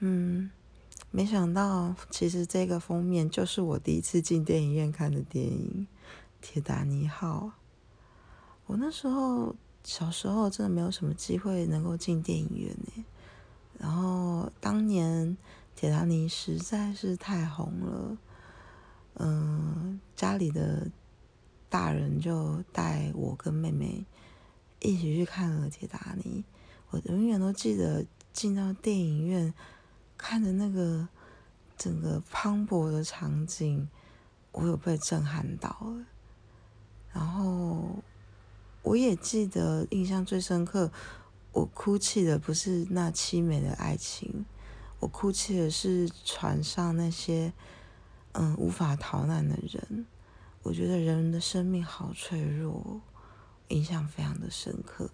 嗯，没想到其实这个封面就是我第一次进电影院看的电影《铁达尼号》。我那时候小时候真的没有什么机会能够进电影院呢。然后当年铁达尼实在是太红了，嗯，家里的大人就带我跟妹妹一起去看了铁达尼。我永远都记得进到电影院。看着那个整个磅礴的场景，我有被震撼到了。然后我也记得印象最深刻，我哭泣的不是那凄美的爱情，我哭泣的是船上那些嗯无法逃难的人。我觉得人的生命好脆弱，印象非常的深刻。